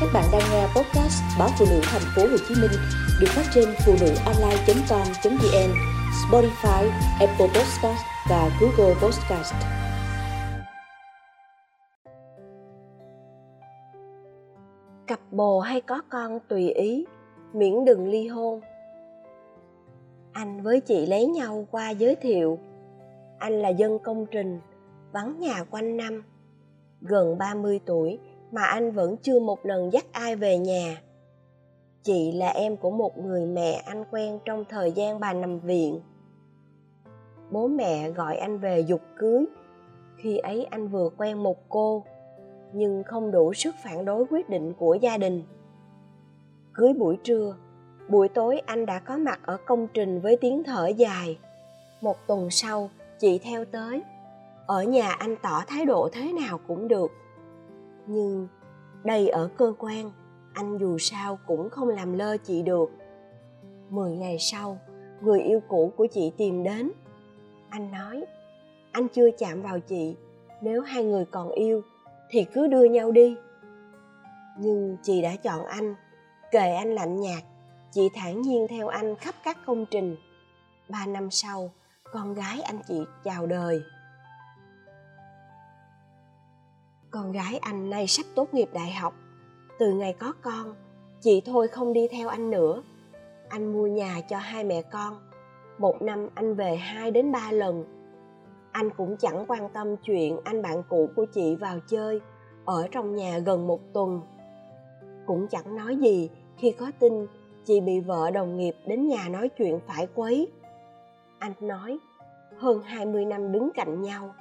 Các bạn đang nghe podcast báo phụ nữ thành phố Hồ Chí Minh được phát trên phụ nữ online.com.vn, Spotify, Apple Podcast và Google Podcast. Cặp bồ hay có con tùy ý, miễn đừng ly hôn. Anh với chị lấy nhau qua giới thiệu. Anh là dân công trình, vắng nhà quanh năm. Gần 30 tuổi mà anh vẫn chưa một lần dắt ai về nhà. Chị là em của một người mẹ anh quen trong thời gian bà nằm viện. Bố mẹ gọi anh về dục cưới. Khi ấy anh vừa quen một cô, nhưng không đủ sức phản đối quyết định của gia đình. Cưới buổi trưa, buổi tối anh đã có mặt ở công trình với tiếng thở dài. Một tuần sau, chị theo tới. Ở nhà anh tỏ thái độ thế nào cũng được nhưng đây ở cơ quan, anh dù sao cũng không làm lơ chị được. Mười ngày sau, người yêu cũ của chị tìm đến. Anh nói, anh chưa chạm vào chị, nếu hai người còn yêu thì cứ đưa nhau đi. Nhưng chị đã chọn anh, kề anh lạnh nhạt, chị thản nhiên theo anh khắp các công trình. Ba năm sau, con gái anh chị chào đời. Con gái anh nay sắp tốt nghiệp đại học. Từ ngày có con, chị thôi không đi theo anh nữa. Anh mua nhà cho hai mẹ con. Một năm anh về hai đến ba lần. Anh cũng chẳng quan tâm chuyện anh bạn cũ của chị vào chơi, ở trong nhà gần một tuần. Cũng chẳng nói gì, khi có tin, chị bị vợ đồng nghiệp đến nhà nói chuyện phải quấy. Anh nói, hơn 20 năm đứng cạnh nhau,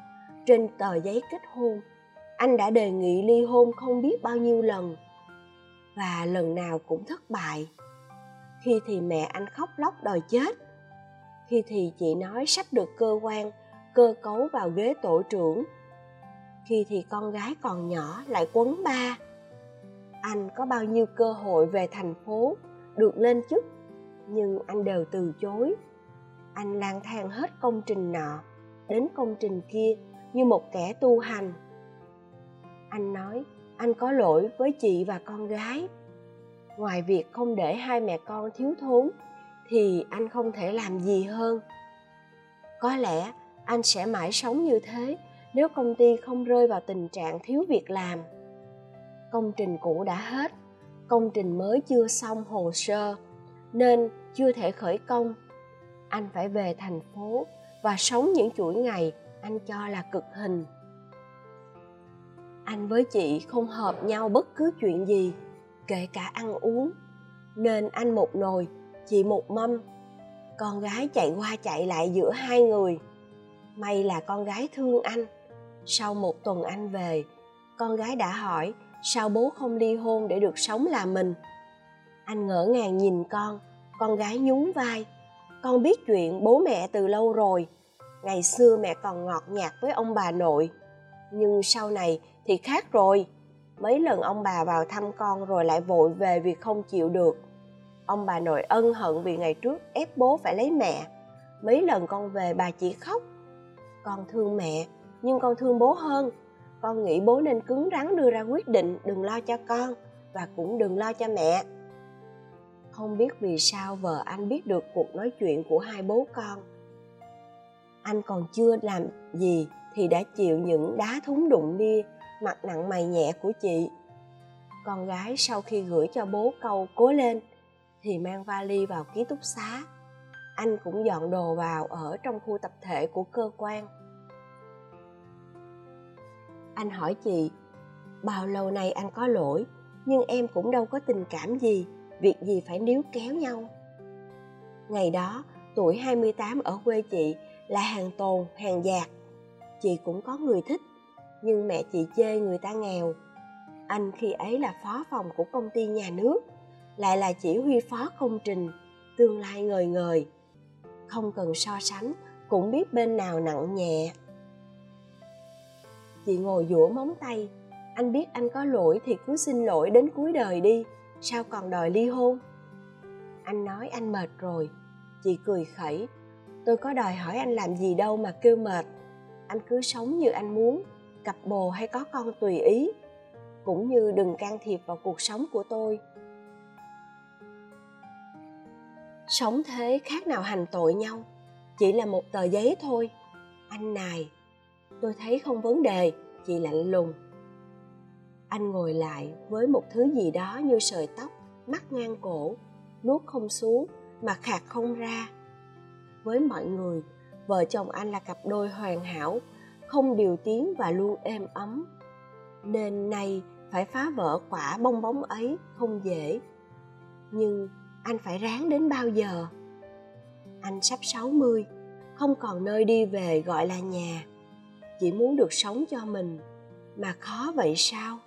trên tờ giấy kết hôn anh đã đề nghị ly hôn không biết bao nhiêu lần, và lần nào cũng thất bại. Khi thì mẹ anh khóc lóc đòi chết. Khi thì chị nói sắp được cơ quan, cơ cấu vào ghế tổ trưởng. Khi thì con gái còn nhỏ lại quấn ba. Anh có bao nhiêu cơ hội về thành phố, được lên chức, nhưng anh đều từ chối. Anh lang thang hết công trình nọ đến công trình kia như một kẻ tu hành anh nói, anh có lỗi với chị và con gái. Ngoài việc không để hai mẹ con thiếu thốn, thì anh không thể làm gì hơn. Có lẽ anh sẽ mãi sống như thế nếu công ty không rơi vào tình trạng thiếu việc làm. Công trình cũ đã hết, công trình mới chưa xong hồ sơ, nên chưa thể khởi công. Anh phải về thành phố và sống những chuỗi ngày anh cho là cực hình anh với chị không hợp nhau bất cứ chuyện gì, kể cả ăn uống. Nên anh một nồi, chị một mâm. Con gái chạy qua chạy lại giữa hai người. May là con gái thương anh. Sau một tuần anh về, con gái đã hỏi, sao bố không ly hôn để được sống là mình? Anh ngỡ ngàng nhìn con con gái nhún vai. Con biết chuyện bố mẹ từ lâu rồi. Ngày xưa mẹ còn ngọt nhạt với ông bà nội. Nhưng sau này thì khác rồi. Mấy lần ông bà vào thăm con rồi lại vội về vì không chịu được. Ông bà nội ân hận vì ngày trước ép bố phải lấy mẹ. Mấy lần con về bà chỉ khóc. Con thương mẹ, nhưng con thương bố hơn. Con nghĩ bố nên cứng rắn đưa ra quyết định đừng lo cho con và cũng đừng lo cho mẹ. Không biết vì sao vợ anh biết được cuộc nói chuyện của hai bố con. Anh còn chưa làm gì thì đã chịu những đá thúng đụng bia mặt nặng mày nhẹ của chị. Con gái sau khi gửi cho bố câu cố lên, thì mang vali vào ký túc xá. Anh cũng dọn đồ vào ở trong khu tập thể của cơ quan. Anh hỏi chị, bao lâu nay anh có lỗi, nhưng em cũng đâu có tình cảm gì, việc gì phải níu kéo nhau? Ngày đó, tuổi 28 ở quê chị là hàng tồn, hàng giạc chị cũng có người thích nhưng mẹ chị chê người ta nghèo. Anh khi ấy là phó phòng của công ty nhà nước, lại là chỉ huy phó công trình, tương lai ngời ngời. Không cần so sánh, cũng biết bên nào nặng nhẹ. Chị ngồi dũa móng tay, anh biết anh có lỗi thì cứ xin lỗi đến cuối đời đi, sao còn đòi ly hôn? Anh nói anh mệt rồi. Chị cười khẩy, tôi có đòi hỏi anh làm gì đâu mà kêu mệt. Anh cứ sống như anh muốn cặp bồ hay có con tùy ý, cũng như đừng can thiệp vào cuộc sống của tôi. Sống thế khác nào hành tội nhau, chỉ là một tờ giấy thôi. Anh này, tôi thấy không vấn đề chị lạnh lùng. Anh ngồi lại với một thứ gì đó như sợi tóc mắc ngang cổ, nuốt không xuống mà khạc không ra. Với mọi người, vợ chồng anh là cặp đôi hoàn hảo không điều tiếng và luôn êm ấm. Nên nay phải phá vỡ quả bong bóng ấy không dễ. Nhưng anh phải ráng đến bao giờ? Anh sắp 60, không còn nơi đi về gọi là nhà. Chỉ muốn được sống cho mình. Mà khó vậy sao?